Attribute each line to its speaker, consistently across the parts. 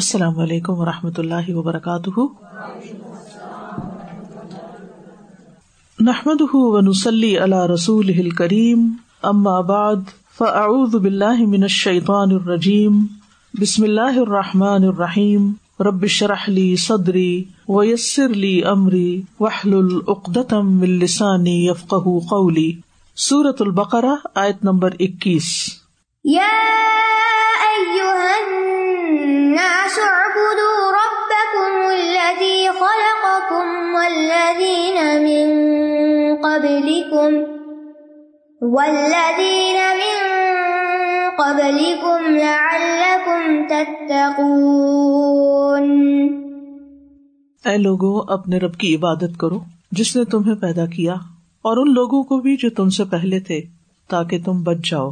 Speaker 1: السلام علیکم و رحمۃ اللہ وبرکاتہ۔ نحمد ونسلی علی رسول کریم اما بعد، فاعوذ باللہ من الشیطان الرجیم، بسم اللہ الرحمٰن الرحیم، رب شرح لی صدری ویسر لی امری وحلل عقدتم من لسانی یفقہ قولی۔ سورت البقرہ، آیت نمبر اکیس۔
Speaker 2: يا أيها الناس اعبدوا ربكم الذي خلقكم والذين من قبلكم والذين من قبلكم لعلكم تتقون
Speaker 1: اے لوگوں، اپنے رب کی عبادت کرو جس نے تمہیں پیدا کیا اور ان لوگوں کو بھی جو تم سے پہلے تھے تاکہ تم بچ جاؤ۔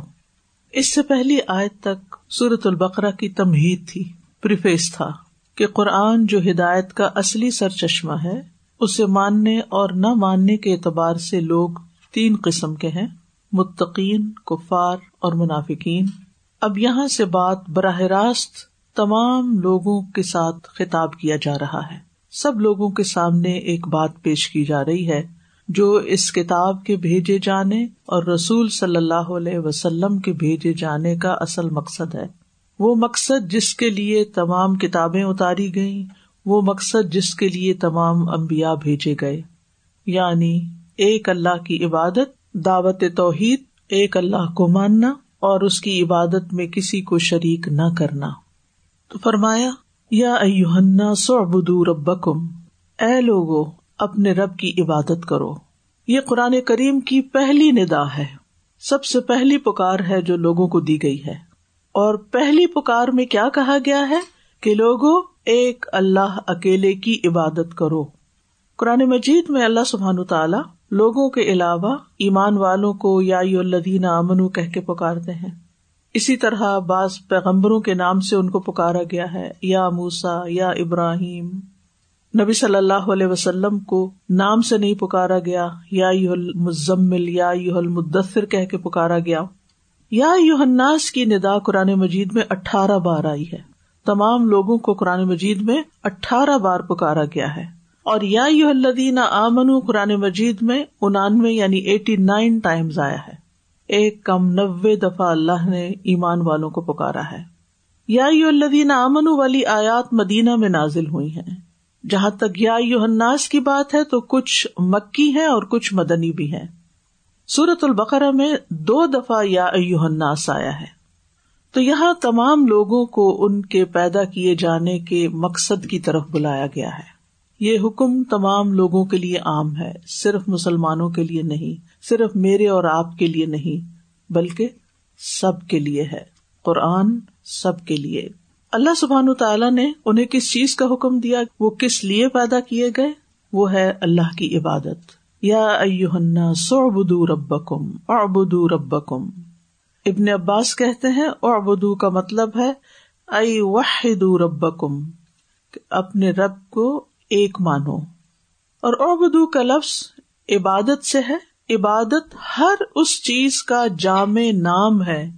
Speaker 1: اس سے پہلی آیت تک سورت البقرہ کی تمہید تھی۔ پریفیس تھا کہ قرآن جو ہدایت کا اصلی سر چشمہ ہے، اسے ماننے اور نہ ماننے کے اعتبار سے لوگ تین قسم کے ہیں۔ متقین، کفار اور منافقین۔ اب یہاں سے بات براہ راست تمام لوگوں کے ساتھ خطاب کیا جا رہا ہے۔ سب لوگوں کے سامنے ایک بات پیش کی جا رہی ہے۔ جو اس کتاب کے بھیجے جانے اور رسول صلی اللہ علیہ وسلم کے بھیجے جانے کا اصل مقصد ہے۔ وہ مقصد جس کے لیے تمام کتابیں اتاری گئیں، وہ مقصد جس کے لیے تمام امبیا بھیجے گئے۔ یعنی ایک اللہ کی عبادت، دعوت توحید، ایک اللہ کو ماننا اور اس کی عبادت میں کسی کو شریک نہ کرنا۔ تو فرمایا، یا ایوہنا سعبدو ربکم۔ اے لوگو اپنے رب کی عبادت کرو۔ یہ قرآن کریم کی پہلی ندا ہے۔ سب سے پہلی پکار ہے جو لوگوں کو دی گئی ہے۔ اور پہلی پکار میں کیا کہا گیا ہے؟ کہ لوگو ایک اللہ اکیلے کی عبادت کرو۔ قرآن مجید میں اللہ سبحان تعالی لوگوں کے علاوہ ایمان والوں کو یا الدین امن کہہ کے پکارتے ہیں۔ اسی طرح بعض پیغمبروں کے نام سے ان کو پکارا گیا ہے۔ یا موسا یا ابراہیم۔ نبی صلی اللہ علیہ وسلم کو نام سے نہیں پکارا گیا۔ یا یو المزمل، یا یو المدثر کہہ کے پکارا گیا۔ یا یو الناس کی ندا قرآن مجید میں اٹھارہ بار آئی ہے۔ تمام لوگوں کو قرآن مجید میں اٹھارہ بار پکارا گیا ہے۔ اور یا یو الدین آمن قرآن مجید میں انانوے یعنی ایٹی نائن ٹائمز آیا ہے۔ ایک کم نوے دفعہ اللہ نے ایمان والوں کو پکارا ہے۔ یا یو الدین آمن والی آیات مدینہ میں نازل ہوئی ہیں۔ جہاں تک یا یوحناس کی بات ہے تو کچھ مکی ہے اور کچھ مدنی بھی ہے سورت البقرہ میں دو دفعہ یا یوحناس آیا ہے۔ تو یہاں تمام لوگوں کو ان کے پیدا کیے جانے کے مقصد کی طرف بلایا گیا ہے۔ یہ حکم تمام لوگوں کے لیے عام ہے، صرف مسلمانوں کے لیے نہیں، صرف میرے اور آپ کے لیے نہیں، بلکہ سب کے لیے ہے۔ قرآن سب کے لیے۔ اللہ سبحان تعالیٰ نے انہیں کس چیز کا حکم دیا؟ وہ کس لیے پیدا کیے گئے؟ وہ ہے اللہ کی عبادت۔ یا سعبدو ربکم اعبدو ربکم۔ ابن عباس کہتے ہیں اعبدو کا مطلب ہے ائی وحدو ربکم اپنے رب کو ایک مانو۔ اور اعبدو کا لفظ عبادت سے ہے۔ عبادت ہر اس چیز کا جامع نام ہے۔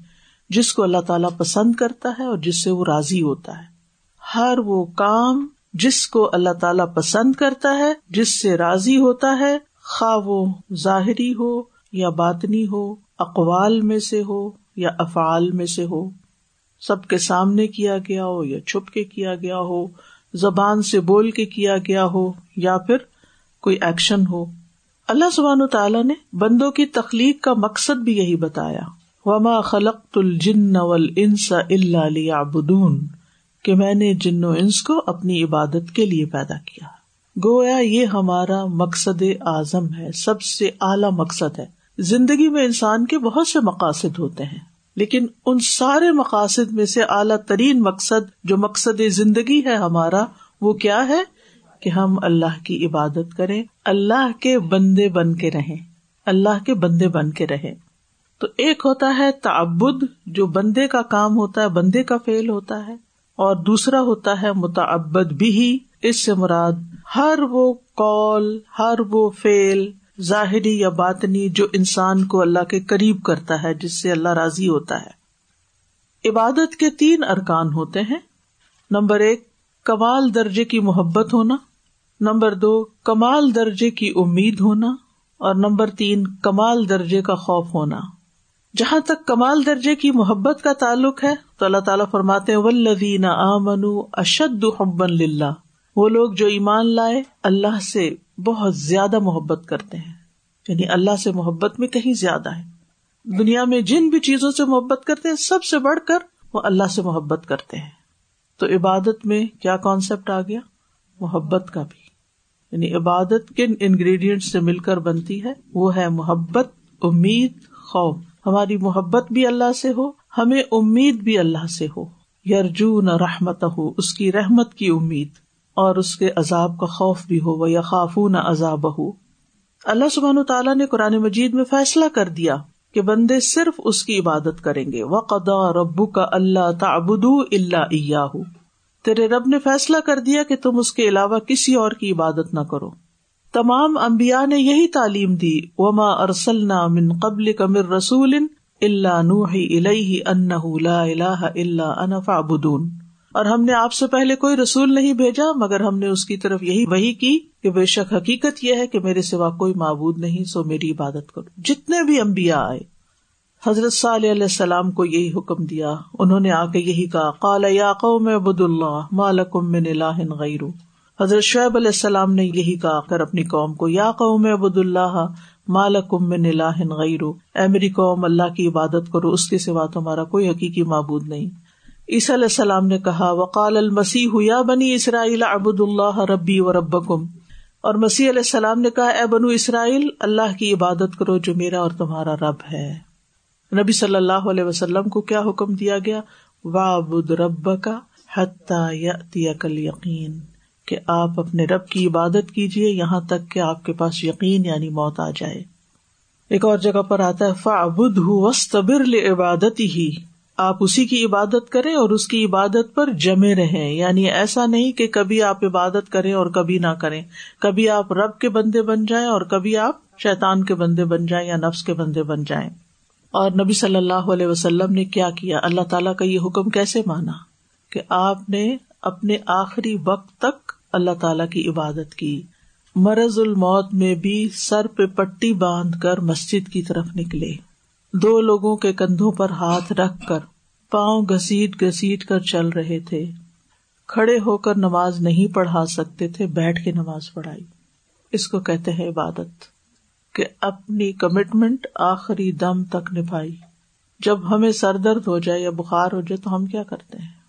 Speaker 1: جس کو اللہ تعالیٰ پسند کرتا ہے اور جس سے وہ راضی ہوتا ہے۔ ہر وہ کام جس کو اللہ تعالی پسند کرتا ہے، جس سے راضی ہوتا ہے، خواہ وہ ظاہری ہو یا باطنی ہو، اقوال میں سے ہو یا افعال میں سے ہو۔ سب کے سامنے کیا گیا ہو یا چھپ کے کیا گیا ہو، زبان سے بول کے کیا گیا ہو یا پھر کوئی ایکشن ہو۔ اللہ سبحان تعالیٰ نے بندوں کی تخلیق کا مقصد بھی یہی بتایا۔ وما خلق الجن انس اللہ بدون کہ میں نے جن و انس کو اپنی عبادت کے لیے پیدا کیا۔ گویا یہ ہمارا مقصد اعظم ہے، سب سے اعلی مقصد ہے۔ زندگی میں انسان کے بہت سے مقاصد ہوتے ہیں، لیکن ان سارے مقاصد میں سے اعلیٰ ترین مقصد جو مقصد زندگی ہے ہمارا، وہ کیا ہے؟ کہ ہم اللہ کی عبادت کریں، اللہ کے بندے بن کے رہیں، اللہ کے بندے بن کے رہیں۔ تو ایک ہوتا ہے تعبد، جو بندے کا کام ہوتا ہے، بندے کا فیل ہوتا ہے، اور دوسرا ہوتا ہے متعبد بھی۔ اس سے مراد ہر وہ کال ہر وہ فیل ظاہری یا باطنی، جو انسان کو اللہ کے قریب کرتا ہے، جس سے اللہ راضی ہوتا ہے۔ عبادت کے تین ارکان ہوتے ہیں۔ نمبر ایک، کمال درجے کی محبت ہونا۔ نمبر دو، کمال درجے کی امید ہونا۔ اور نمبر تین، کمال درجے کا خوف ہونا۔ جہاں تک کمال درجے کی محبت کا تعلق ہے، تو اللہ تعالیٰ فرماتے ولدین آمن اشد حبن للہ وہ لوگ جو ایمان لائے، اللہ سے بہت زیادہ محبت کرتے ہیں۔ یعنی اللہ سے محبت میں کہیں زیادہ ہے۔ دنیا میں جن بھی چیزوں سے محبت کرتے ہیں، سب سے بڑھ کر وہ اللہ سے محبت کرتے ہیں۔ تو عبادت میں کیا کانسیپٹ آ گیا؟ محبت کا بھی۔ یعنی عبادت کن انگریڈینٹ سے مل کر بنتی ہے؟ وہ ہے محبت، امید، خوف۔ ہماری محبت بھی اللہ سے ہو، ہمیں امید بھی اللہ سے ہو۔ یارجون رحمت ہو اس کی رحمت کی امید، اور اس کے عذاب کا خوف بھی ہو یا خافون عذاب ہو اللہ سبحان تعالیٰ نے قرآن مجید میں فیصلہ کر دیا کہ بندے صرف اس کی عبادت کریں گے۔ وہ قدا ربو کا اللہ تعبد اللہ تیرے رب نے فیصلہ کر دیا کہ تم اس کے علاوہ کسی اور کی عبادت نہ کرو۔ تمام امبیا نے یہی تعلیم دی، وما ارسل من قبل کمر رسول اللہ نوحی لا الہ الا انا فاعبدون۔ اور ہم نے آپ سے پہلے کوئی رسول نہیں بھیجا، مگر ہم نے اس کی طرف یہی وہی کی کہ بے شک حقیقت یہ ہے کہ میرے سوا کوئی معبود نہیں، سو میری عبادت کرو۔ جتنے بھی امبیا آئے، حضرت صلی علیہ السلام کو یہی حکم دیا، انہوں نے آ کے یہی کہا کال یا قوم عبد اللہ مالکم من الہ غیر حضرت شعیب علیہ السلام نے یہی کہا کر اپنی قوم کو، یا قوم عبد اللہ مالکم من الہ غیر اے میری قوم، اللہ کی عبادت کرو، اس کے سوا تمہارا کوئی حقیقی معبود نہیں. عیسی علیہ السلام نے کہا، وقال المسیح، یا بنی اسرائیل ابد اللہ ربی و ربکم اور مسیح علیہ السلام نے کہا، اے بنو اسرائیل، اللہ کی عبادت کرو جو میرا اور تمہارا رب ہے نبی صلی اللہ علیہ وسلم کو کیا حکم دیا گیا؟ وابد رب کا کل یقین کہ آپ اپنے رب کی عبادت کیجیے یہاں تک کہ آپ کے پاس یقین یعنی موت آ جائے۔ ایک اور جگہ پر آتا ہے فعبد وسطبر عبادت ہی آپ اسی کی عبادت کریں اور اس کی عبادت پر جمے رہیں۔ یعنی ایسا نہیں کہ کبھی آپ عبادت کریں اور کبھی نہ کریں۔ کبھی آپ رب کے بندے بن جائیں اور کبھی آپ شیتان کے بندے بن جائیں یا نفس کے بندے بن جائیں۔ اور نبی صلی اللہ علیہ وسلم نے کیا کیا؟ اللہ تعالیٰ کا یہ حکم کیسے مانا؟ کہ آپ نے اپنے آخری وقت تک اللہ تعالی کی عبادت کی۔ مرض الموت میں بھی سر پہ پٹی باندھ کر مسجد کی طرف نکلے۔ دو لوگوں کے کندھوں پر ہاتھ رکھ کر پاؤں گسیٹ گسیٹ کر چل رہے تھے۔ کھڑے ہو کر نماز نہیں پڑھا سکتے تھے، بیٹھ کے نماز پڑھائی۔ اس کو کہتے ہیں عبادت، کہ اپنی کمٹمنٹ آخری دم تک نبھائی۔ جب ہمیں سر درد ہو جائے یا بخار ہو جائے تو ہم کیا کرتے ہیں؟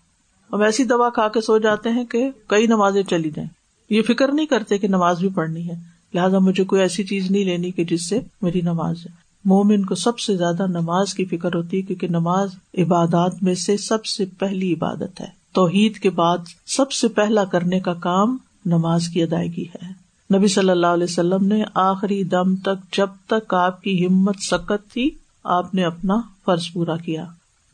Speaker 1: ہم ایسی دوا کھا کے سو جاتے ہیں کہ کئی نمازیں چلی جائیں۔ یہ فکر نہیں کرتے کہ نماز بھی پڑھنی ہے۔ لہٰذا مجھے کوئی ایسی چیز نہیں لینی کہ جس سے میری نماز ہے۔ مومن کو سب سے زیادہ نماز کی فکر ہوتی ہے کیونکہ نماز عبادات میں سے سب سے پہلی عبادت ہے۔ توحید کے بعد سب سے پہلا کرنے کا کام نماز کی ادائیگی ہے۔ نبی صلی اللہ علیہ وسلم نے آخری دم تک جب تک آپ کی ہمت سکت تھی، آپ نے اپنا فرض پورا کیا۔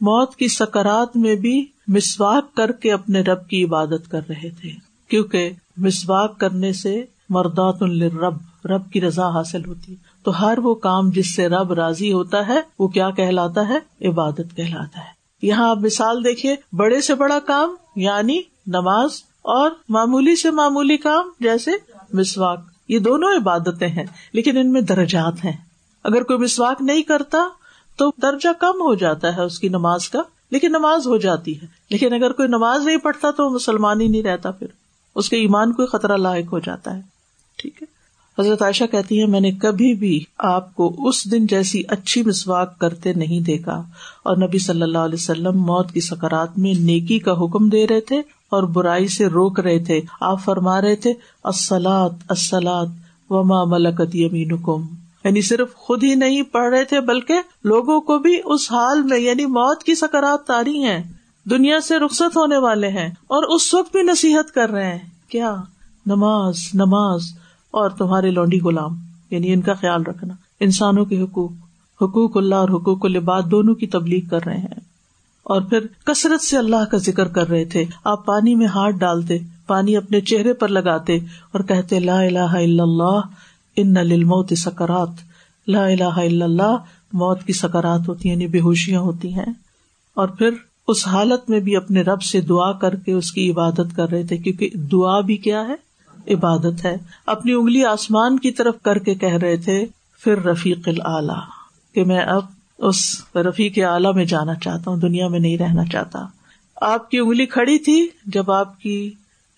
Speaker 1: موت کی سکرات میں بھی مسواک کر کے اپنے رب کی عبادت کر رہے تھے، کیونکہ مسواک کرنے سے مردات الرب رب کی رضا حاصل ہوتی۔ تو ہر وہ کام جس سے رب راضی ہوتا ہے، وہ کیا کہلاتا ہے؟ عبادت کہلاتا ہے۔ یہاں آپ مثال دیکھیے، بڑے سے بڑا کام یعنی نماز، اور معمولی سے معمولی کام، جیسے مسواک۔ یہ دونوں عبادتیں ہیں، لیکن ان میں درجات ہیں۔ اگر کوئی مسواک نہیں کرتا، تو درجہ کم ہو جاتا ہے اس کی نماز کا۔ لیکن نماز ہو جاتی ہے۔ لیکن اگر کوئی نماز نہیں پڑھتا تو وہ مسلمان ہی نہیں رہتا پھر۔ اس کے ایمان کو خطرہ لاحق ہو جاتا ہے۔ ٹھیک ہے۔ حضرت عائشہ کہتی ہے میں نے کبھی بھی آپ کو اس دن جیسی اچھی مسواک کرتے نہیں دیکھا۔ اور نبی صلی اللہ علیہ وسلم موت کی سکرات میں نیکی کا حکم دے رہے تھے اور برائی سے روک رہے تھے۔ آپ فرما رہے تھے السلات السلات وما ملکت یمین یعنی صرف خود ہی نہیں پڑھ رہے تھے، بلکہ لوگوں کو بھی اس حال میں یعنی موت کی سکرات تاری ہیں۔ دنیا سے رخصت ہونے والے ہیں اور اس وقت بھی نصیحت کر رہے ہیں کیا؟ نماز نماز اور تمہارے لونڈی غلام۔ یعنی ان کا خیال رکھنا۔ انسانوں کے حقوق حقوق اللہ اور حقوق العباد دونوں کی تبلیغ کر رہے ہیں۔ اور پھر کثرت سے اللہ کا ذکر کر رہے تھے۔ آپ پانی میں ہاتھ ڈالتے، پانی اپنے چہرے پر لگاتے اور کہتے، لا الہ الا اللہ ان للموت سکرات لا الہ الا اللہ موت کی سکرات ہوتی ہیں یعنی بے ہوشیاں ہوتی ہیں۔ اور پھر اس حالت میں بھی اپنے رب سے دعا کر کے اس کی عبادت کر رہے تھے، کیونکہ دعا بھی کیا ہے؟ عبادت ہے۔ اپنی انگلی آسمان کی طرف کر کے کہہ رہے تھے، پھر رفیق العلی کہ میں اب اس رفیق اعلی میں جانا چاہتا ہوں، دنیا میں نہیں رہنا چاہتا۔ آپ کی انگلی کھڑی تھی، جب آپ کی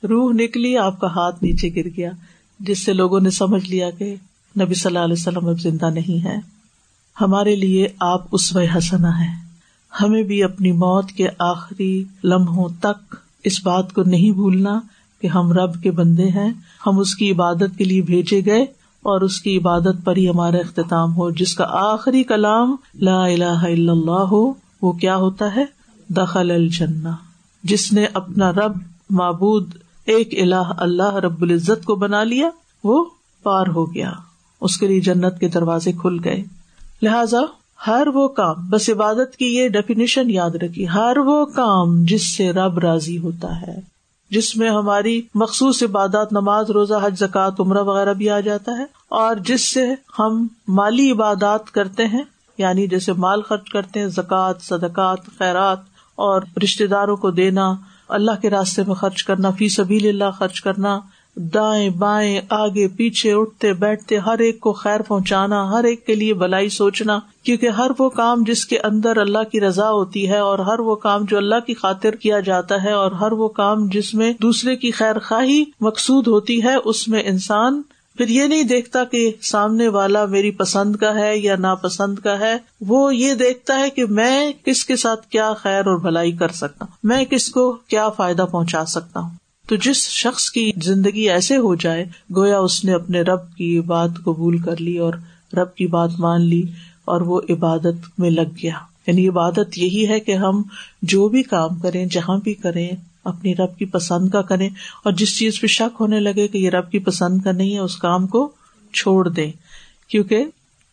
Speaker 1: روح نکلی، آپ کا ہاتھ نیچے گر گیا۔ جس سے لوگوں نے سمجھ لیا کہ نبی صلی اللہ علیہ وسلم اب زندہ نہیں ہے ہمارے لیے آپ اس و حسنا ہے ہمیں بھی اپنی موت کے آخری لمحوں تک اس بات کو نہیں بھولنا کہ ہم رب کے بندے ہیں، ہم اس کی عبادت کے لیے بھیجے گئے اور اس کی عبادت پر ہی ہمارا اختتام ہو۔ جس کا آخری کلام لا الہ الا اللہ ہو، وہ کیا ہوتا ہے؟ دخل الجنہ۔ جس نے اپنا رب، معبود ایک الہ اللہ رب العزت کو بنا لیا، وہ پار ہو گیا۔ اس کے لیے جنت کے دروازے کھل گئے۔ لہذا ہر وہ کام، بس عبادت کی یہ ڈیفینیشن یاد رکھی ہر وہ کام جس سے رب راضی ہوتا ہے، جس میں ہماری مخصوص عبادات، نماز، روزہ، حج زکات عمرہ وغیرہ بھی آ جاتا ہے، اور جس سے ہم مالی عبادات کرتے ہیں یعنی جیسے مال خرچ کرتے ہیں، زکوٰۃ، صدقات، خیرات، اور رشتے داروں کو دینا اللہ کے راستے میں خرچ کرنا، فی سبیل اللہ خرچ کرنا، دائیں بائیں، آگے پیچھے، اٹھتے بیٹھتے، ہر ایک کو خیر پہنچانا، ہر ایک کے لیے بلائی سوچنا، کیونکہ ہر وہ کام جس کے اندر اللہ کی رضا ہوتی ہے اور ہر وہ کام جو اللہ کی خاطر کیا جاتا ہے اور ہر وہ کام جس میں دوسرے کی خیر خواہی مقصود ہوتی ہے، اس میں انسان پھر یہ نہیں دیکھتا کہ سامنے والا میری پسند کا ہے یا ناپسند کا ہے۔ وہ یہ دیکھتا ہے کہ میں کس کے ساتھ کیا خیر اور بھلائی کر سکتا ہوں، میں کس کو کیا فائدہ پہنچا سکتا ہوں۔ تو جس شخص کی زندگی ایسے ہو جائے، گویا اس نے اپنے رب کی بات قبول کر لی اور رب کی بات مان لی اور وہ عبادت میں لگ گیا۔ یعنی عبادت یہی ہے کہ ہم جو بھی کام کریں، جہاں بھی کریں اپنی رب کی پسند کا کریں اور جس چیز پہ شک ہونے لگے کہ یہ رب کی پسند کا نہیں ہے، اس کام کو چھوڑ دیں۔ کیونکہ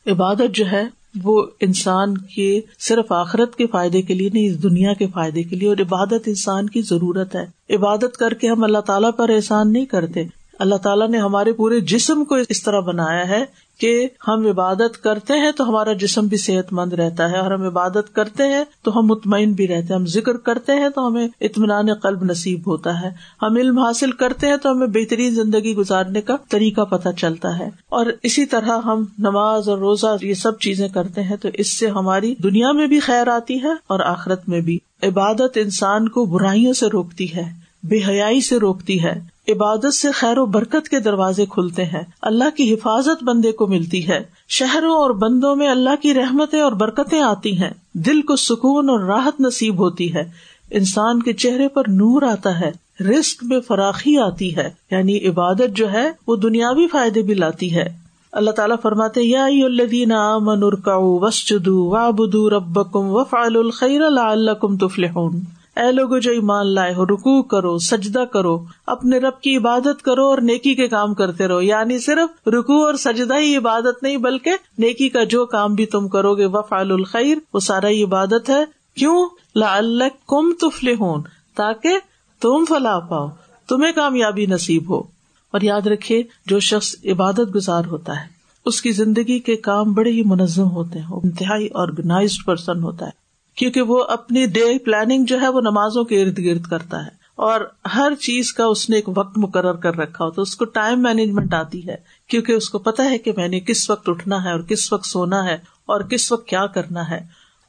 Speaker 1: عبادت جو ہے، وہ انسان کے صرف آخرت کے فائدے کے لیے نہیں، اس دنیا کے فائدے کے لیے۔ اور عبادت انسان کی ضرورت ہے۔ عبادت کر کے ہم اللہ تعالیٰ پر احسان نہیں کرتے۔ اللہ تعالیٰ نے ہمارے پورے جسم کو اس طرح بنایا ہے کہ ہم عبادت کرتے ہیں تو ہمارا جسم بھی صحت مند رہتا ہے، اور ہم عبادت کرتے ہیں تو ہم مطمئن بھی رہتے ہیں۔ ہم ذکر کرتے ہیں تو ہمیں اطمینان قلب نصیب ہوتا ہے۔ ہم علم حاصل کرتے ہیں تو ہمیں بہترین زندگی گزارنے کا طریقہ پتہ چلتا ہے۔ اور اسی طرح ہم نماز اور روزہ، یہ سب چیزیں کرتے ہیں تو اس سے ہماری دنیا میں بھی خیر آتی ہے اور آخرت میں بھی۔ عبادت انسان کو برائیوں سے روکتی ہے، بے حیائی سے روکتی ہے۔ عبادت سے خیر و برکت کے دروازے کھلتے ہیں۔ اللہ کی حفاظت بندے کو ملتی ہے۔ شہروں اور بندوں میں اللہ کی رحمتیں اور برکتیں آتی ہیں۔ دل کو سکون اور راحت نصیب ہوتی ہے۔ انسان کے چہرے پر نور آتا ہے۔ رسک میں فراخی آتی ہے۔ یعنی عبادت جو ہے، وہ دنیاوی فائدے بھی لاتی ہے۔ اللہ تعالیٰ فرماتے یا وسجدوا وعبدوا ربکم وفعلوا الخیر لعلکم تفلحون۔ اے لوگ جو ایمان لائے ہو رکو کرو، سجدہ کرو، اپنے رب کی عبادت کرو اور نیکی کے کام کرتے رہو۔ یعنی صرف رکو اور سجدہ ہی عبادت نہیں، بلکہ نیکی کا جو کام بھی تم کرو گے، وفعل الخیر، وہ سارا ہی عبادت ہے۔ کیوں؟ لا اللہ تفل ہوں تاکہ تم فلاح پاؤ، تمہیں کامیابی نصیب ہو۔ اور یاد رکھے جو شخص عبادت گزار ہوتا ہے، اس کی زندگی کے کام بڑے ہی منظم ہوتے ہیں انتہائی آرگنائزڈ پرسن ہوتا ہے۔ کیونکہ وہ اپنی ڈے پلاننگ جو ہے وہ نمازوں کے ارد گرد کرتا ہے اور ہر چیز کا اس نے ایک وقت مقرر کر رکھا ہوتا اس کو ٹائم مینجمنٹ آتی ہے، کیونکہ اس کو پتا ہے کہ میں نے کس وقت اٹھنا ہے اور کس وقت سونا ہے اور کس وقت کیا کرنا ہے۔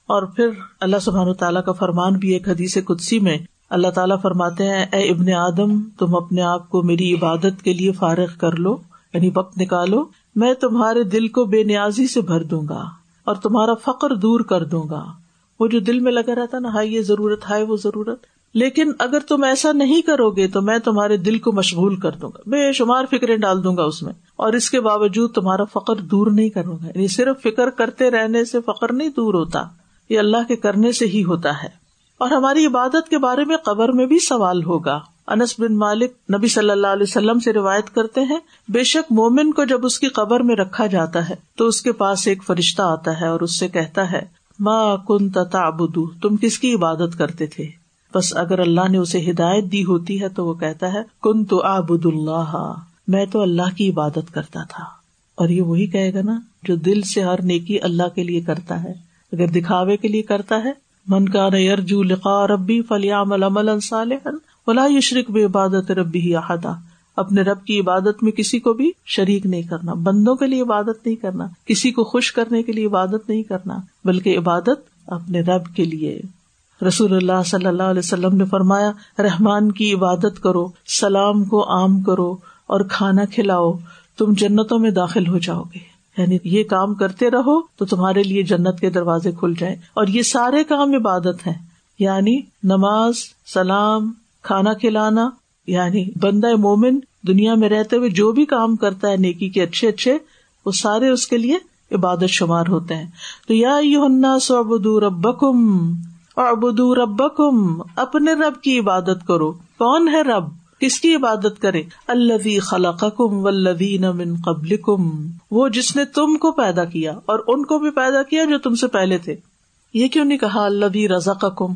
Speaker 1: اور پھر اللہ سبحان تعالیٰ کا فرمان بھی ایک حدیث قدسی میں اللہ تعالیٰ فرماتے ہیں، اے ابن آدم، تم اپنے آپ کو میری عبادت کے لیے فارغ کر لو یعنی وقت نکالو، میں تمہارے دل کو بے نیازی سے بھر دوں گا اور تمہارا فخر دور کر دوں گا۔ وہ جو دل میں لگا رہتا نا ہائی یہ ضرورت ہے وہ ضرورت۔ لیکن اگر تم ایسا نہیں کرو گے تو میں تمہارے دل کو مشغول کر دوں گا۔ بے شمار فکریں ڈال دوں گا اس میں۔ اور اس کے باوجود تمہارا فخر دور نہیں کروں گا۔ یعنی صرف فکر کرتے رہنے سے فخر نہیں دور ہوتا، یہ اللہ کے کرنے سے ہی ہوتا ہے۔ اور ہماری عبادت کے بارے میں قبر میں بھی سوال ہوگا۔ انس بن مالک نبی صلی اللہ علیہ وسلم سے روایت کرتے ہیں، بے شک مومن کو جب اس کی قبر میں رکھا جاتا ہے تو اس کے پاس ایک فرشتہ آتا ہے اور اس سے کہتا ہے ماں کن تبدو تم کس کی عبادت کرتے تھے؟ بس اگر اللہ نے اسے ہدایت دی ہوتی ہے تو وہ کہتا ہے کن تو آبد اللہ، میں تو اللہ کی عبادت کرتا تھا۔ اور یہ وہی کہے گا نا، جو دل سے ہر نیکی اللہ کے لیے کرتا ہے۔ اگر دکھاوے کے لیے کرتا ہے، من کا نرجو لقا ربی فلیام ولا یشرک بے عبادت ربی احدا۔ اپنے رب کی عبادت میں کسی کو بھی شریک نہیں کرنا، بندوں کے لیے عبادت نہیں کرنا، کسی کو خوش کرنے کے لیے عبادت نہیں کرنا، بلکہ عبادت اپنے رب کے لیے۔ رسول اللہ صلی اللہ علیہ وسلم نے فرمایا، رحمان کی عبادت کرو، سلام کو عام کرو اور کھانا کھلاؤ، تم جنتوں میں داخل ہو جاؤ گے۔ یعنی یہ کام کرتے رہو تو تمہارے لیے جنت کے دروازے کھل جائیں۔ اور یہ سارے کام عبادت ہیں۔ یعنی نماز، سلام، کھانا کھلانا یعنی بندہ مومن دنیا میں رہتے ہوئے جو بھی کام کرتا ہے نیکی کے اچھے اچھے، وہ سارے اس کے لیے عبادت شمار ہوتے ہیں۔ تو یا ربکم ابدو رب اپنے رب کی عبادت کرو۔ کون ہے رب؟ کس کی عبادت کرے؟ اللہ خلق کم من قبل کم وہ جس نے تم کو پیدا کیا اور ان کو بھی پیدا کیا جو تم سے پہلے تھے۔ یہ کیوں نہیں کہا اللہ رضا کم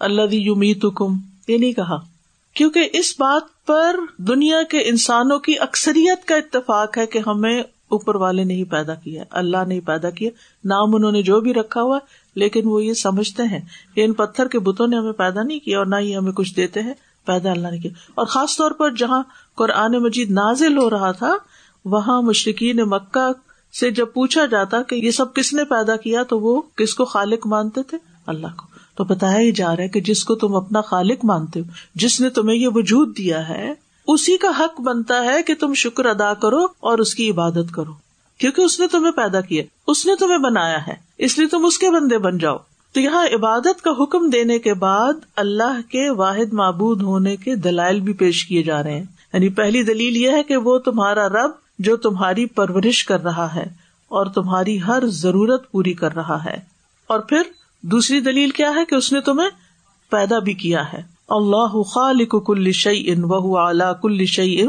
Speaker 1: اللہ یومیت کم یہ نہیں کہا۔ کیونکہ اس بات پر دنیا کے انسانوں کی اکثریت کا اتفاق ہے کہ ہمیں اوپر والے نہیں پیدا کیا اللہ نے پیدا کیا نام انہوں نے جو بھی رکھا ہوا لیکن وہ یہ سمجھتے ہیں کہ ان پتھر کے بتوں نے ہمیں پیدا نہیں کیا اور نہ ہی ہمیں کچھ دیتے ہیں، پیدا اللہ نے کیا۔ اور خاص طور پر جہاں قرآن مجید نازل ہو رہا تھا، وہاں مشرقین مکہ سے جب پوچھا جاتا کہ یہ سب کس نے پیدا کیا، تو وہ کس کو خالق مانتے تھے؟ اللہ کو۔ تو بتایا ہی جا رہا ہے کہ جس کو تم اپنا خالق مانتے ہو، جس نے تمہیں یہ وجود دیا ہے، اسی کا حق بنتا ہے کہ تم شکر ادا کرو اور اس کی عبادت کرو۔ کیونکہ اس نے تمہیں پیدا کیا، اس نے تمہیں بنایا ہے، اس لیے تم اس کے بندے بن جاؤ۔ تو یہاں عبادت کا حکم دینے کے بعد اللہ کے واحد معبود ہونے کے دلائل بھی پیش کیے جا رہے ہیں۔ یعنی پہلی دلیل یہ ہے کہ وہ تمہارا رب جو تمہاری پرورش کر رہا ہے اور تمہاری ہر ضرورت پوری کر رہا ہے۔ اور پھر دوسری دلیل کیا ہے کہ اس نے تمہیں پیدا بھی کیا ہے؟ اللہ خالق کل شعی ان وہ اعلیٰ کل شعی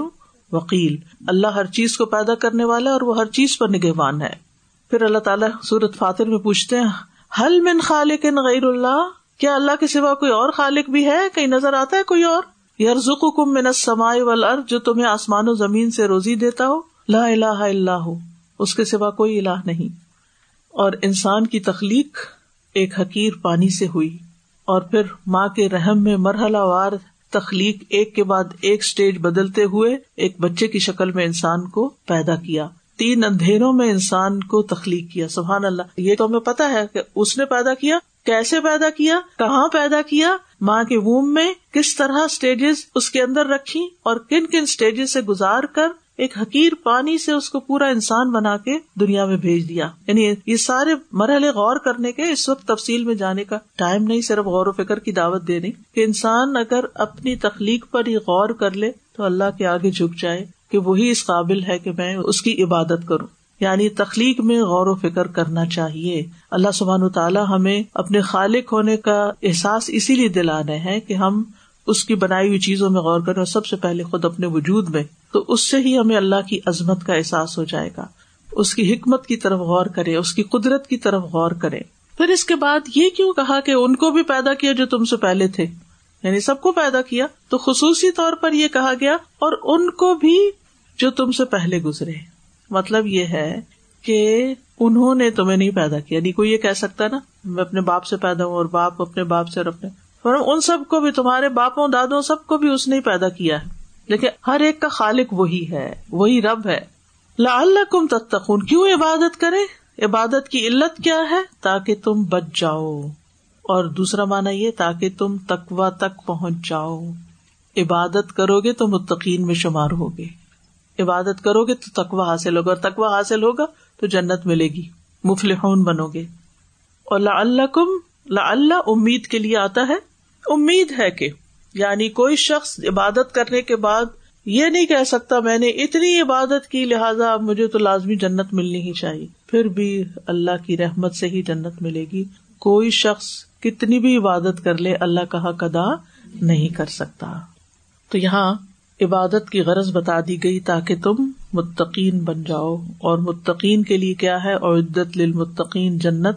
Speaker 1: وکیل اللہ ہر چیز کو پیدا کرنے والا اور وہ ہر چیز پر نگہوان ہے۔ پھر اللہ تعالیٰ سورت فاتر میں پوچھتے ہیں حل من خالق غیر اللہ؟ کیا اللہ کے سوا کوئی اور خالق بھی ہے؟ کہیں نظر آتا ہے کوئی اور؟ یرزق کم من سمائے ول جو تمہیں آسمان و زمین سے روزی دیتا ہو۔ لا الہ الا ہو، اس کے سوا کوئی الہ نہیں۔ اور انسان کی تخلیق ایک حقیر پانی سے ہوئی اور پھر ماں کے رحم میں مرحلہ وار تخلیق ایک کے بعد ایک اسٹیج بدلتے ہوئے ایک بچے کی شکل میں انسان کو پیدا کیا۔ تین اندھیروں میں انسان کو تخلیق کیا۔ سبحان اللہ۔ یہ تو ہمیں پتا ہے کہ اس نے پیدا کیا، کیسے پیدا کیا، کہاں پیدا کیا، ماں کے ووم میں کس طرح اسٹیجز اس کے اندر رکھی اور کن کن اسٹیجز سے گزار کر ایک حقیر پانی سے اس کو پورا انسان بنا کے دنیا میں بھیج دیا۔ یعنی یہ سارے مرحلے غور کرنے کے اس وقت تفصیل میں جانے کا ٹائم نہیں، صرف غور و فکر کی دعوت دینی کہ انسان اگر اپنی تخلیق پر ہی غور کر لے تو اللہ کے آگے جھک جائے کہ وہی اس قابل ہے کہ میں اس کی عبادت کروں۔ یعنی تخلیق میں غور و فکر کرنا چاہیے۔ اللہ سبحان تعالیٰ ہمیں اپنے خالق ہونے کا احساس اسی لیے دلانے ہیں کہ ہم اس کی بنائی ہوئی چیزوں میں غور کریں اور سب سے پہلے خود اپنے وجود میں، تو اس سے ہی ہمیں اللہ کی عظمت کا احساس ہو جائے گا۔ اس کی حکمت کی طرف غور کرے اس کی قدرت کی طرف غور کرے پھر اس کے بعد یہ کیوں کہا کہ ان کو بھی پیدا کیا جو تم سے پہلے تھے؟ یعنی سب کو پیدا کیا۔ تو خصوصی طور پر یہ کہا گیا، اور ان کو بھی جو تم سے پہلے گزرے۔ مطلب یہ ہے کہ انہوں نے تمہیں نہیں پیدا کیا۔ یعنی کوئی یہ کہہ سکتا نا، میں اپنے باپ سے پیدا ہوں اور باپ اپنے باپ سے اور اپنے ان سب کو بھی تمہارے باپوں دادوں سب کو بھی اس نے پیدا کیا ہے۔ لیکن ہر ایک کا خالق وہی ہے، وہی رب ہے۔ لا اللہ کم تتخون کیوں عبادت کرے عبادت کی علت کیا ہے؟ تاکہ تم بچ جاؤ۔ اور دوسرا مانا یہ، تاکہ تم تکوا تک پہنچ جاؤ۔ عبادت کرو گے تو متقین میں شمار ہوگے۔ عبادت کرو گے تو تکوا حاصل ہوگا، اور تکوا حاصل ہوگا تو جنت ملے گی۔ مفلحون بنو گے۔ اور لا اللہ کم لا اللہ امید کے لیے آتا ہے امید ہے کہ یعنی کوئی شخص عبادت کرنے کے بعد یہ نہیں کہہ سکتا میں نے اتنی عبادت کی، لہٰذا مجھے تو لازمی جنت ملنی ہی چاہیے۔ پھر بھی اللہ کی رحمت سے ہی جنت ملے گی۔ کوئی شخص کتنی بھی عبادت کر لے، اللہ کا حق ادا نہیں کر سکتا۔ تو یہاں عبادت کی غرض بتا دی گئی تاکہ تم متقین بن جاؤ۔ اور متقین کے لیے کیا ہے؟ اور عدت للمتقین جنت۔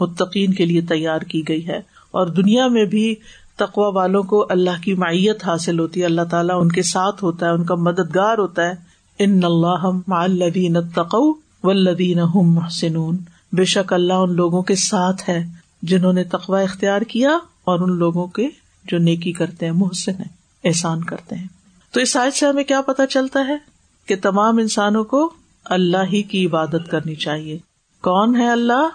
Speaker 1: متقین کے لیے تیار کی گئی ہے۔ اور دنیا میں بھی تقوا والوں کو اللہ کی معیت حاصل ہوتی ہے، اللہ تعالیٰ ان کے ساتھ ہوتا ہے، ان کا مددگار ہوتا ہے۔ ان اللہ الدین تقو و الدین محسنون۔ بے شک اللہ ان لوگوں کے ساتھ ہے جنہوں نے تقوا اختیار کیا اور ان لوگوں کے جو نیکی کرتے ہیں، محسن ہے احسان کرتے ہیں۔ تو اس سائز سے ہمیں کیا پتا چلتا ہے کہ تمام انسانوں کو اللہ ہی کی عبادت کرنی چاہیے۔ کون ہے اللہ؟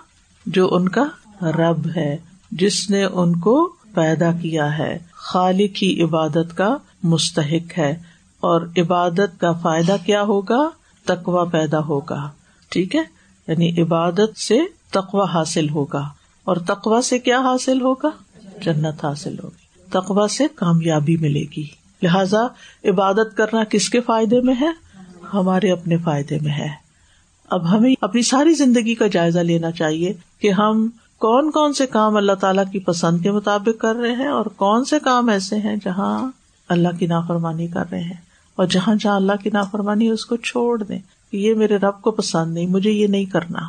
Speaker 1: جو ان کا رب ہے، جس نے ان کو پیدا کیا ہے۔ خالق کی عبادت کا مستحق ہے۔ اور عبادت کا فائدہ کیا ہوگا؟ تقوا پیدا ہوگا۔ ٹھیک ہے؟ یعنی عبادت سے تقوا حاصل ہوگا۔ اور تقوا سے کیا حاصل ہوگا؟ جنت حاصل ہوگی۔ تقوا سے کامیابی ملے گی۔ لہذا عبادت کرنا کس کے فائدے میں ہے؟ ہمارے اپنے فائدے میں ہے۔ اب ہمیں اپنی ساری زندگی کا جائزہ لینا چاہیے کہ ہم کون کون سے کام اللہ تعالیٰ کی پسند کے مطابق کر رہے ہیں اور کون سے کام ایسے ہیں جہاں اللہ کی نافرمانی کر رہے ہیں اور جہاں جہاں اللہ کی نافرمانی ہے، اس کو چھوڑ دیں کہ یہ میرے رب کو پسند نہیں، مجھے یہ نہیں کرنا۔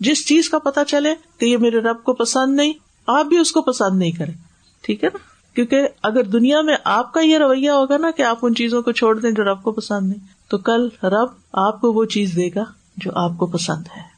Speaker 1: جس چیز کا پتا چلے کہ یہ میرے رب کو پسند نہیں، آپ بھی اس کو پسند نہیں کریں۔ ٹھیک ہے نا؟ کیونکہ اگر دنیا میں آپ کا یہ رویہ ہوگا نا کہ آپ ان چیزوں کو چھوڑ دیں جو رب کو پسند نہیں، تو کل رب آپ کو وہ چیز دے گا جو آپ کو پسند ہے۔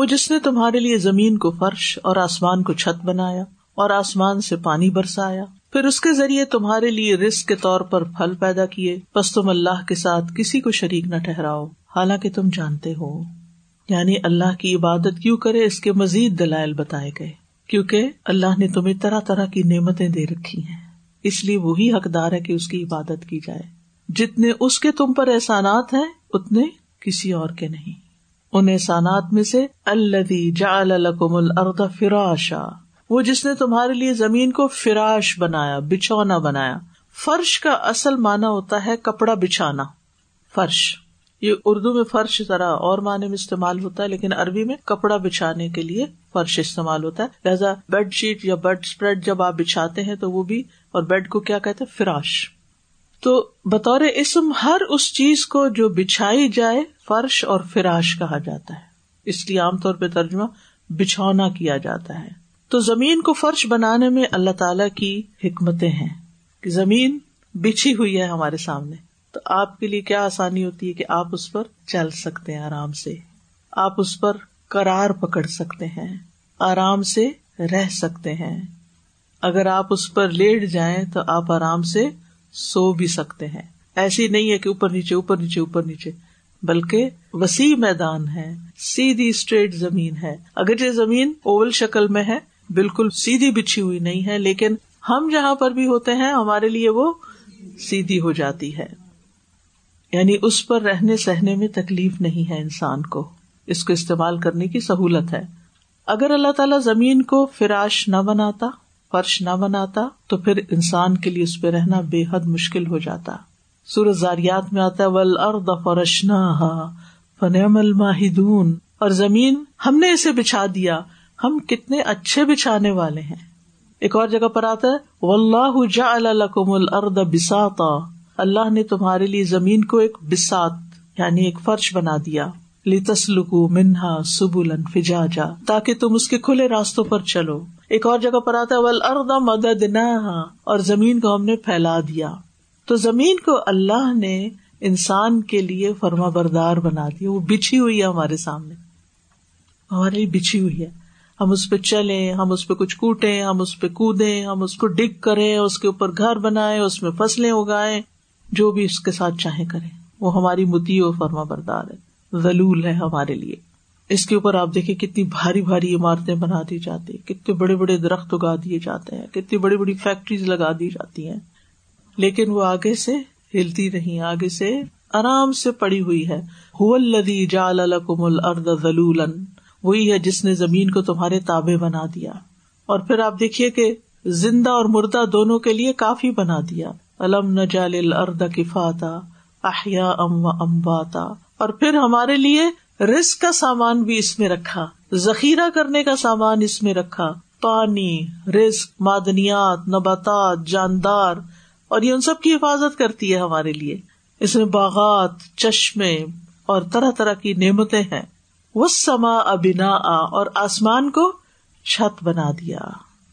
Speaker 1: وہ جس نے تمہارے لیے زمین کو فرش اور آسمان کو چھت بنایا اور آسمان سے پانی برسایا، پھر اس کے ذریعے تمہارے لیے رسک کے طور پر پھل پیدا کیے بس تم اللہ کے ساتھ کسی کو شریک نہ ٹھہراؤ، حالانکہ تم جانتے ہو۔ یعنی اللہ کی عبادت کیوں کرے، اس کے مزید دلائل بتائے گئے، کیونکہ اللہ نے تمہیں طرح طرح کی نعمتیں دے رکھی ہیں۔ اس لیے وہی حقدار ہے کہ اس کی عبادت کی جائے۔ جتنے اس کے تم پر احسانات ہیں، اتنے کسی اور کے نہیں۔ ان احسانات میں سے الدی جا الکم الرد فراشا۔ وہ جس نے تمہارے لیے زمین کو فراش بنایا، بچھونا بنایا۔ فرش کا اصل مانا ہوتا ہے کپڑا بچھانا۔ فرش۔ یہ اردو میں فرش ذرا اور معنی میں استعمال ہوتا ہے، لیکن عربی میں کپڑا بچھانے کے لیے فرش استعمال ہوتا ہے۔ لہٰذا بیڈ شیٹ یا بیڈ اسپریڈ جب آپ بچھاتے ہیں تو وہ بھی، اور بیڈ کو کیا کہتے ہیں؟ فراش۔ تو بطور اسم ہر اس چیز کو جو بچھائی جائے فرش اور فراش کہا جاتا ہے۔ اس لیے عام طور پہ ترجمہ بچھونا کیا جاتا ہے۔ تو زمین کو فرش بنانے میں اللہ تعالی کی حکمتیں ہیں کہ زمین بچھی ہوئی ہے ہمارے سامنے۔ تو آپ کے لیے کیا آسانی ہوتی ہے کہ آپ اس پر چل سکتے ہیں آرام سے؟ آپ اس پر کرار پکڑ سکتے ہیں، آرام سے رہ سکتے ہیں۔ اگر آپ اس پر لیٹ جائیں تو آپ آرام سے سو بھی سکتے ہیں۔ ایسی نہیں ہے کہ اوپر نیچے اوپر نیچے اوپر نیچے۔ بلکہ وسیع میدان ہے، سیدھی اسٹریٹ زمین ہے۔ اگر یہ زمین اوول شکل میں ہے، بالکل سیدھی بچھی ہوئی نہیں ہے، لیکن ہم جہاں پر بھی ہوتے ہیں، ہمارے لیے وہ سیدھی ہو جاتی ہے۔ یعنی اس پر رہنے سہنے میں تکلیف نہیں ہے انسان کو۔ اس کو استعمال کرنے کی سہولت ہے۔ اگر اللہ تعالیٰ زمین کو فراش نہ بناتا فرش نہ بناتا تو پھر انسان کے لیے اس پہ رہنا بے حد مشکل ہو جاتا۔ سورج زاریات میں آتا ہے ول ارد فرشنا فنعم الماہدون اور زمین ہم نے اسے بچھا دیا، ہم کتنے اچھے بچھانے والے ہیں۔ ایک اور جگہ پر آتا ہے و اللہ جا الکم الرد بساتا اللہ نے تمہارے لیے زمین کو ایک بسات یعنی ایک فرش بنا دیا۔ لی تسلکو منہا سبول فجا جا تاکہ تم اس کے کھلے راستوں پر چلو۔ ایک اور جگہ پر آتا ہے ول اردا مدد نہ اور زمین کو ہم نے پھیلا دیا۔ تو زمین کو اللہ نے انسان کے لیے فرما بردار بنا دیا۔ وہ بچھی ہوئی ہے ہمارے سامنے۔ ہمارے لیے بچھی ہوئی ہے۔ ہم اس پہ چلے ہم اس پہ کچھ کوٹے ہم اس پہ کودے ہم اس کو ڈگ کریں، اس کے اوپر گھر بنائے اس میں فصلیں اگائے جو بھی اس کے ساتھ چاہے کرے وہ ہماری متی و فرما بردار ہے۔ ضلول ہے ہمارے لیے۔ اس کے اوپر آپ دیکھیں کتنی بھاری بھاری عمارتیں بنا دی جاتی کتنے بڑے بڑے درخت اگا دیے جاتے ہیں، کتنی بڑی بڑی فیکٹریز لگا دی جاتی ہیں۔ لیکن وہ آگے سے ہلتی نہیں، آگے سے آرام سے پڑی ہوئی ہے۔ لدی جال الکم الرد ذلول وہی ہے جس نے زمین کو تمہارے تابے بنا دیا۔ اور پھر آپ دیکھیے کہ زندہ اور مردہ دونوں کے لیے کافی بنا دیا۔ الم نہ جال الرد کفاتا احیا ام و امباتا اور پھر ہمارے لیے رسک کا سامان بھی اس میں رکھا، ذخیرہ کرنے کا سامان اس میں رکھا۔ پانی رسک معدنیات، نباتات، جاندار، اور یہ ان سب کی حفاظت کرتی ہے ہمارے لیے۔ اس میں باغات، چشمے اور طرح طرح کی نعمتیں ہیں۔ وہ سما ابنا اور آسمان کو چھت بنا دیا۔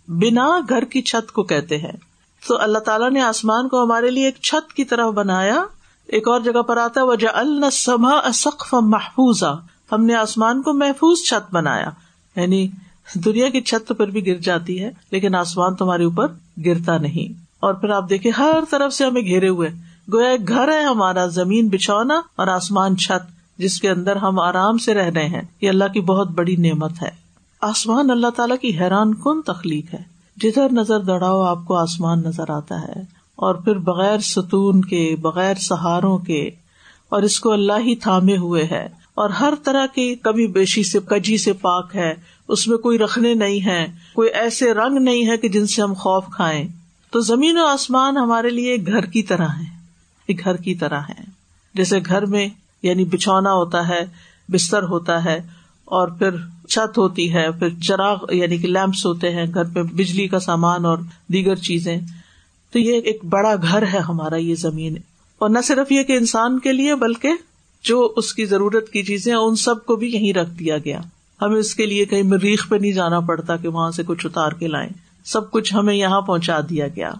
Speaker 1: بنا گھر کی چھت کو کہتے ہیں۔ تو اللہ تعالیٰ نے آسمان کو ہمارے لیے ایک چھت کی طرح بنایا۔ ایک اور جگہ پر آتا ہے وجہ السما سقف محفوظ ہم نے آسمان کو محفوظ چھت بنایا۔ یعنی دنیا کی چھت پھر بھی گر جاتی ہے، لیکن آسمان تمہارے اوپر گرتا نہیں۔ اور پھر آپ دیکھیں، ہر طرف سے ہمیں گھیرے ہوئے۔ گویا ایک گھر ہے ہمارا، زمین بچھونا اور آسمان چھت، جس کے اندر ہم آرام سے رہ رہے ہیں۔ یہ اللہ کی بہت بڑی نعمت ہے۔ آسمان اللہ تعالیٰ کی حیران کن تخلیق ہے۔ جدھر نظر دوڑاؤ، آپ کو آسمان نظر آتا ہے۔ اور پھر بغیر ستون کے، بغیر سہاروں کے، اور اس کو اللہ ہی تھامے ہوئے ہے۔ اور ہر طرح کی کبھی بیشی سے، کجی سے پاک ہے۔ اس میں کوئی رکھنے نہیں ہے، کوئی ایسے رنگ نہیں ہے کہ جن سے ہم خوف کھائیں۔ تو زمین و آسمان ہمارے لیے گھر کی طرح ہے ایک گھر کی طرح ہے جیسے گھر میں یعنی بچھونا ہوتا ہے، بستر ہوتا ہے، اور پھر چھت ہوتی ہے، پھر چراغ یعنی کہ لیمپس ہوتے ہیں، گھر پہ بجلی کا سامان اور دیگر چیزیں۔ تو یہ ایک بڑا گھر ہے ہمارا یہ زمین۔ اور نہ صرف یہ کہ انسان کے لیے بلکہ جو اس کی ضرورت کی چیزیں ان سب کو بھی یہیں رکھ دیا گیا۔ ہمیں اس کے لیے کہیں مریخ پہ نہیں جانا پڑتا کہ وہاں سے کچھ اتار کے لائیں۔ سب کچھ ہمیں یہاں پہنچا دیا گیا۔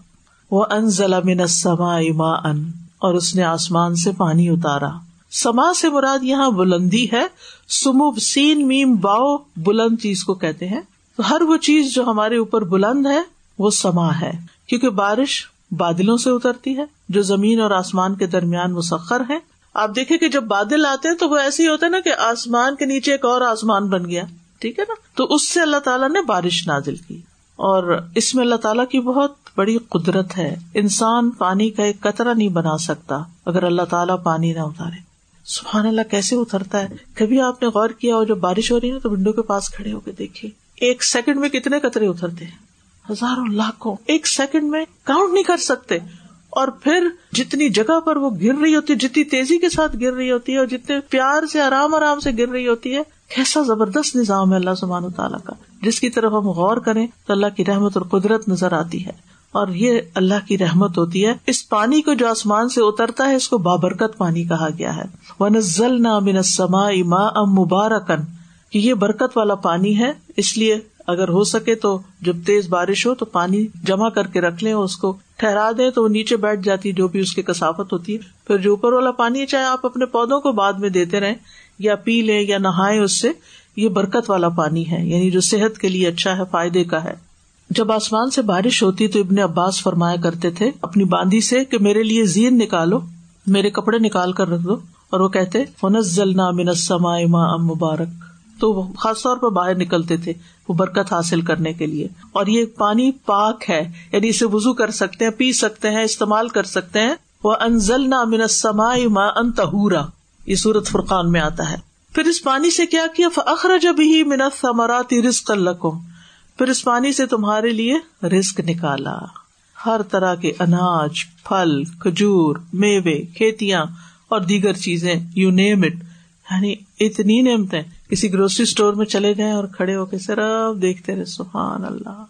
Speaker 1: وہ ان ضلع میں نسما اما ان اور اس نے آسمان سے پانی اتارا۔ سما سے مراد یہاں بلندی ہے۔ سمو سین، میم، باؤ، بلند چیز کو کہتے ہیں۔ تو ہر وہ چیز جو ہمارے اوپر بلند ہے، وہ سما ہے۔ کیونکہ بارش بادلوں سے اترتی ہے، جو زمین اور آسمان کے درمیان مسخر ہے آپ دیکھیں کہ جب بادل آتے ہیں تو وہ ایسے ہی ہوتا ہے نا کہ آسمان کے نیچے ایک اور آسمان بن گیا۔ ٹھیک ہے نا؟ تو اس سے اللہ تعالیٰ نے بارش نازل کی۔ اور اس میں اللہ تعالیٰ کی بہت بڑی قدرت ہے۔ انسان پانی کا ایک قطرہ نہیں بنا سکتا اگر اللہ تعالیٰ پانی نہ اتارے۔ سبحان اللہ، کیسے اترتا ہے؟ کبھی آپ نے غور کیا ہو جب بارش ہو رہی ہے تو ونڈو کے پاس کھڑے ہو کے دیکھیے۔ ایک سیکنڈ میں کتنے قطرے اترتے ہیں؟ ہزاروں لاکھوں ایک سیکنڈ میں کاؤنٹ نہیں کر سکتے۔ اور پھر جتنی جگہ پر وہ گر رہی ہوتی ہے جتنی تیزی کے ساتھ گر رہی ہوتی ہے اور جتنے پیار سے، آرام آرام سے گر رہی ہوتی ہے، کیسا زبردست نظام ہے اللہ سبحان و تعالیٰ کا۔ جس کی طرف ہم غور کریں تو اللہ کی رحمت اور قدرت نظر آتی ہے۔ اور یہ اللہ کی رحمت ہوتی ہے۔ اس پانی کو جو آسمان سے اترتا ہے، اس کو بابرکت پانی کہا گیا ہے۔ وہ نزل نہ سما اما ام مبارکن یہ برکت والا پانی ہے، اس لیے اگر ہو سکے تو جب تیز بارش ہو تو پانی جمع کر کے رکھ لیں اس کو ٹھہرا دیں تو وہ نیچے بیٹھ جاتی جو بھی اس کی کسافت ہوتی ہے۔ پھر جو اوپر والا پانی ہے، چاہے آپ اپنے پودوں کو بعد میں دیتے رہیں یا پی لیں یا نہائیں اس سے، یہ برکت والا پانی ہے یعنی جو صحت کے لیے اچھا ہے، فائدے کا ہے۔ جب آسمان سے بارش ہوتی تو ابن عباس فرمایا کرتے تھے، اپنی باندھی سے کہ میرے لیے زین نکالو، میرے کپڑے نکال کر رکھ دو۔ اور وہ کہتے فنز السماء ماء مبارک۔ تو وہ خاص طور پر باہر نکلتے تھے وہ برکت حاصل کرنے کے لیے۔ اور یہ پانی پاک ہے یعنی اسے وزو کر سکتے ہیں، پی سکتے ہیں، استعمال کر سکتے ہیں۔ وہ انزل نہ من سما ان تہورا یہ سورت فرقان میں آتا ہے۔ پھر اس پانی سے کیا کیا؟ اخرا جب ہی منت ثمراتی رسک اللہ پھر اس پانی سے تمہارے لیے رسک نکالا۔ ہر طرح کے اناج، پھل، کھجور، میوے، کھیتیاں اور دیگر چیزیں یو نیم اٹ یعنی اتنی نعمتیں۔ کسی گروسری اسٹور میں چلے جائیں اور کھڑے ہو کے صرف دیکھتے رہے، سبحان اللہ۔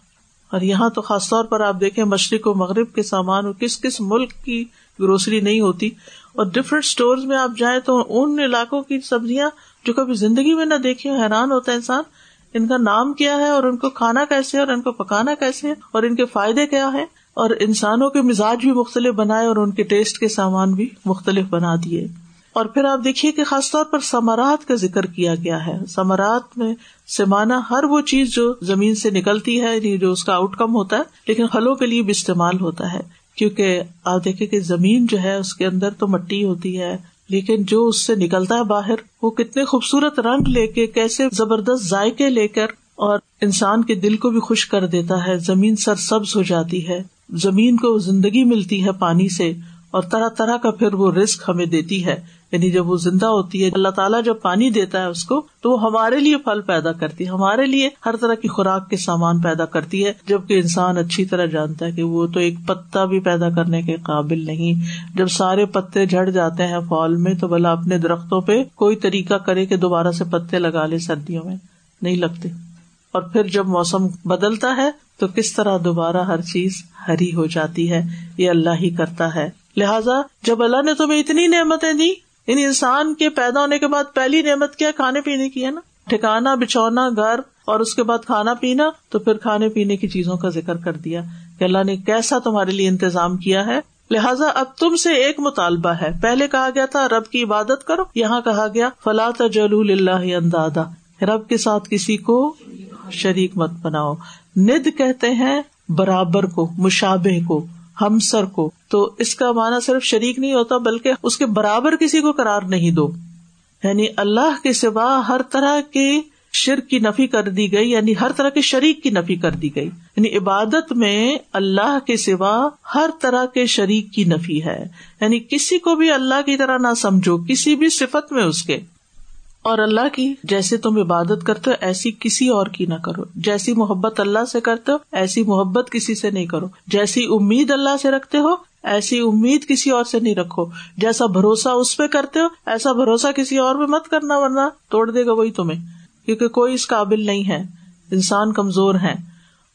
Speaker 1: اور یہاں تو خاص طور پر آپ دیکھیں، مشرق و مغرب کے سامان اور کس کس ملک کی گروسری نہیں ہوتی۔ اور ڈفرینٹ اسٹور میں آپ جائیں تو ان علاقوں کی سبزیاں جو کبھی زندگی میں نہ دیکھی حیران ہوتا ہے انسان۔ ان کا نام کیا ہے اور ان کو کھانا کیسے اور ان کو پکانا کیسے اور ان کے فائدے کیا ہے اور انسانوں کے مزاج بھی مختلف بنائے اور ان کے ٹیسٹ کے سامان بھی مختلف بنا دیے۔ اور پھر آپ دیکھیے کہ خاص طور پر سمارات کا ذکر کیا گیا ہے۔ سمارات میں سمانا ہر وہ چیز جو زمین سے نکلتی ہے یعنی جو اس کا آؤٹ کم ہوتا ہے، لیکن پھلوں کے لیے بھی استعمال ہوتا ہے۔ کیونکہ آپ دیکھیں کہ زمین جو ہے، اس کے اندر تو مٹی ہوتی ہے، لیکن جو اس سے نکلتا ہے باہر، وہ کتنے خوبصورت رنگ لے کے، کیسے زبردست ذائقے لے کر اور انسان کے دل کو بھی خوش کر دیتا ہے۔ زمین سر سبز ہو جاتی ہے۔ زمین کو زندگی ملتی ہے پانی سے اور طرح طرح کا پھر وہ رسک ہمیں دیتی ہے۔ یعنی جب وہ زندہ ہوتی ہے، اللہ تعالیٰ جب پانی دیتا ہے اس کو، تو وہ ہمارے لیے پھل پیدا کرتی ہے۔ ہمارے لیے ہر طرح کی خوراک کے سامان پیدا کرتی ہے، جبکہ انسان اچھی طرح جانتا ہے کہ وہ تو ایک پتا بھی پیدا کرنے کے قابل نہیں۔ جب سارے پتے جھڑ جاتے ہیں فال میں، تو بلا اپنے درختوں پہ کوئی طریقہ کرے کہ دوبارہ سے پتے لگا لے سردیوں میں۔ نہیں لگتے۔ اور پھر جب موسم بدلتا ہے، تو کس طرح دوبارہ ہر چیز ہری ہو جاتی ہے۔ یہ اللہ ہی کرتا ہے۔ لہٰذا جب اللہ نے تمہیں اتنی نعمتیں دی یعنی انسان کے پیدا ہونے کے بعد پہلی نعمت کیا کھانے پینے کی ہے نا؟ ٹھکانا، بچھونا، گھر اور اس کے بعد کھانا پینا، تو پھر کھانے پینے کی چیزوں کا ذکر کر دیا کہ اللہ نے کیسا تمہارے لیے انتظام کیا ہے۔ لہٰذا اب تم سے ایک مطالبہ ہے۔ پہلے کہا گیا تھا، رب کی عبادت کرو۔ یہاں کہا گیا فلاں جلول اللہ اندادا رب کے ساتھ کسی کو شریک مت بناؤ۔ ند کہتے ہیں برابر کو مشابے کو۔ ہمسر کو۔ تو اس کا معنی صرف شریک نہیں ہوتا، بلکہ اس کے برابر کسی کو قرار نہیں دو۔ یعنی اللہ کے سوا ہر طرح کے شرک کی نفی کر دی گئی یعنی ہر طرح کے شریک کی نفی کر دی گئی۔ یعنی عبادت میں اللہ کے سوا ہر طرح کے شریک کی نفی ہے۔ یعنی کسی کو بھی اللہ کی طرح نہ سمجھو، کسی بھی صفت میں اس کے۔ اور اللہ کی جیسے تم عبادت کرتے ہو، ایسی کسی اور کی نہ کرو۔ جیسی محبت اللہ سے کرتے ہو، ایسی محبت کسی سے نہیں کرو۔ جیسی امید اللہ سے رکھتے ہو، ایسی امید کسی اور سے نہیں رکھو۔ جیسا بھروسہ اس پہ کرتے ہو، ایسا بھروسہ کسی اور پہ مت کرنا، ورنہ توڑ دے گا وہی تمہیں۔ کیونکہ کوئی اس قابل نہیں ہے۔ انسان کمزور ہے۔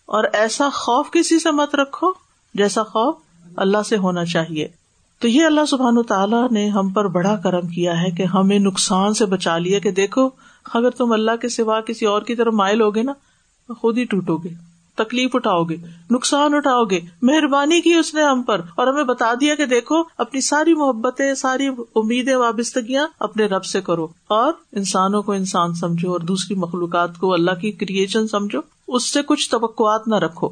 Speaker 1: اور ایسا خوف کسی سے مت رکھو جیسا خوف اللہ سے ہونا چاہیے۔ تو یہ اللہ سبحان تعالیٰ نے ہم پر بڑا کرم کیا ہے کہ ہمیں نقصان سے بچا لیا کہ دیکھو، اگر تم اللہ کے سوا کسی اور کی طرف مائل ہوگے نا، خود ہی ٹوٹو گے، تکلیف اٹھاؤ گے، نقصان اٹھاؤ گے۔ مہربانی کی اس نے ہم پر اور ہمیں بتا دیا کہ دیکھو، اپنی ساری محبتیں، ساری امیدیں، وابستگیاں اپنے رب سے کرو۔ اور انسانوں کو انسان سمجھو اور دوسری مخلوقات کو اللہ کی کریشن سمجھو۔ اس سے کچھ توقعات نہ رکھو۔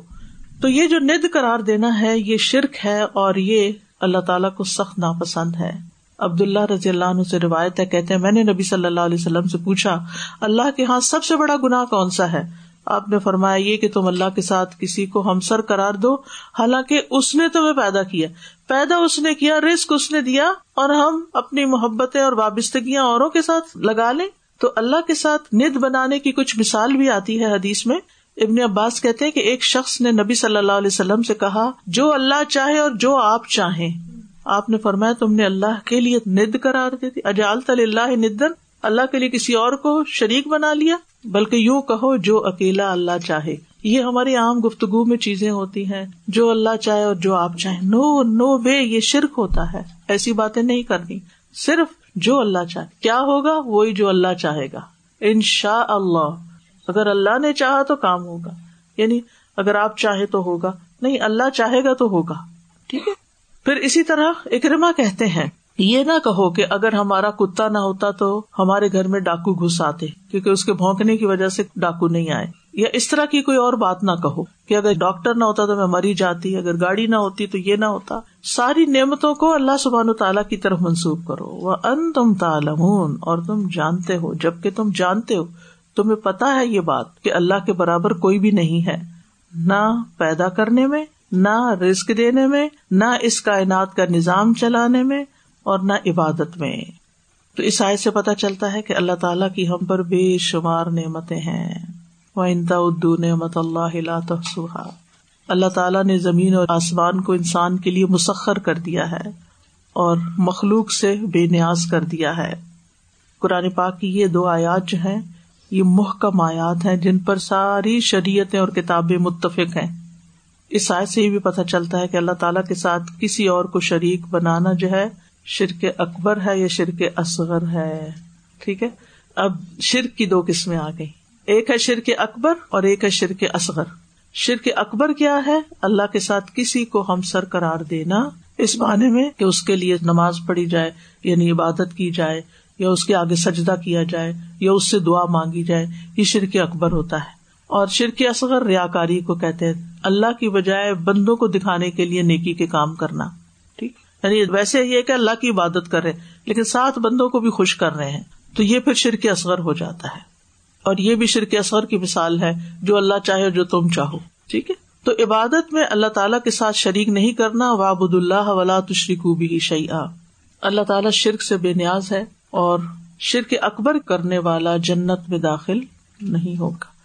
Speaker 1: تو یہ جو ند قرار دینا ہے، یہ شرک ہے اور یہ اللہ تعالیٰ کو سخت ناپسند ہے۔ عبد اللہ رضی اللہ عنہ سے روایت ہے، کہتے ہیں، میں نے نبی صلی اللہ علیہ وسلم سے پوچھا، اللہ کے ہاں سب سے بڑا گنا کون سا ہے؟ آپ نے فرمایا یہ کہ تم اللہ کے ساتھ کسی کو ہمسر کرار دو، حالانکہ اس نے تمہیں پیدا کیا۔ پیدا اس نے کیا رسک اس نے دیا، اور ہم اپنی محبتیں اور وابستگیاں اوروں کے ساتھ لگا لیں۔ تو اللہ کے ساتھ ند بنانے کی کچھ مثال بھی آتی ہے حدیث میں۔ ابن عباس کہتے کہ ایک شخص نے نبی صلی اللہ علیہ وسلم سے کہا، جو اللہ چاہے اور جو آپ چاہیں۔ آپ نے فرمایا، تم نے اللہ کے لیے ند کرار دی۔ تھی اللہ ندن۔ اللہ کے لیے کسی اور کو شریک بنا لیا، بلکہ یوں کہو، جو اکیلا اللہ چاہے۔ یہ ہماری عام گفتگو میں چیزیں ہوتی ہیں، جو اللہ چاہے اور جو آپ چاہیں۔ نو نو وے یہ شرک ہوتا ہے۔ ایسی باتیں نہیں کرنی۔ صرف جو اللہ چاہے۔ کیا ہوگا؟ وہی جو اللہ چاہے گا۔ ان شاء اللہ اگر اللہ نے چاہا تو کام ہوگا۔ یعنی اگر آپ چاہے تو ہوگا، نہیں، اللہ چاہے گا تو ہوگا۔ ٹھیک ہے؟ پھر اسی طرح اکرما کہتے ہیں، یہ نہ کہو کہ اگر ہمارا کتا نہ ہوتا تو ہمارے گھر میں ڈاکو گھس آتے، کیونکہ اس کے بھونکنے کی وجہ سے ڈاکو نہیں آئے۔ یا اس طرح کی کوئی اور بات نہ کہو کہ اگر ڈاکٹر نہ ہوتا تو میں مری جاتی، اگر گاڑی نہ ہوتی تو یہ نہ ہوتا۔ ساری نعمتوں کو اللہ سبحان و تعالیٰ کی طرف منسوخ کرو۔ وہ ان تم تالمون اور تم جانتے ہو، جبکہ تم جانتے ہو۔ تمہیں پتا ہے یہ بات کہ اللہ کے برابر کوئی بھی نہیں ہے۔ نہ پیدا کرنے میں، نہ رسک دینے میں، نہ اس کائنات کا نظام چلانے میں اور نہ عبادت میں۔ تو اس آئے سے پتا چلتا ہے کہ اللہ تعالیٰ کی ہم پر بے شمار نعمتیں ہیں۔ وہ انتا ادو نعمت اللہ تحسوہا اللہ تعالیٰ نے زمین اور آسمان کو انسان کے لیے مسخر کر دیا ہے اور مخلوق سے بے نیاز کر دیا ہے۔ قرآن پاک کی یہ دو آیات جو ہیں یہ محکم آیات ہیں جن پر ساری شریعتیں اور کتابیں متفق ہیں۔ اس آیت سے یہ بھی پتہ چلتا ہے کہ اللہ تعالیٰ کے ساتھ کسی اور کو شریک بنانا جو ہے شرک اکبر ہے یا شرک اصغر ہے۔ ٹھیک ہے؟ اب شرک کی دو قسمیں آ گئی ایک ہے شرک اکبر اور ایک ہے شرک اصغر۔ شرک اکبر کیا ہے؟ اللہ کے ساتھ کسی کو ہم سر قرار دینا۔ اس معنی میں کہ اس کے لیے نماز پڑھی جائے یعنی عبادت کی جائے۔ یا اس کے آگے سجدہ کیا جائے، یا اس سے دعا مانگی جائے، یہ شرک اکبر ہوتا ہے۔ اور شرک اصغر ریا کاری کو کہتے ہیں، اللہ کی بجائے بندوں کو دکھانے کے لیے نیکی کے کام کرنا۔ ٹھیک؟ یعنی ویسے یہ کہ اللہ کی عبادت کر رہے لیکن سات بندوں کو بھی خوش کر رہے ہیں۔ تو یہ پھر شرک اصغر ہو جاتا ہے۔ اور یہ بھی شرک اصغر کی مثال ہے، جو اللہ چاہے جو تم چاہو۔ ٹھیک ہے؟ تو عبادت میں اللہ تعالیٰ کے ساتھ شریک نہیں کرنا وابد اللہ ولا تشریق شعیٰ اللہ تعالیٰ شرک سے بے نیاز ہے۔ اور شرک اکبر کرنے والا جنت میں داخل نہیں ہوگا۔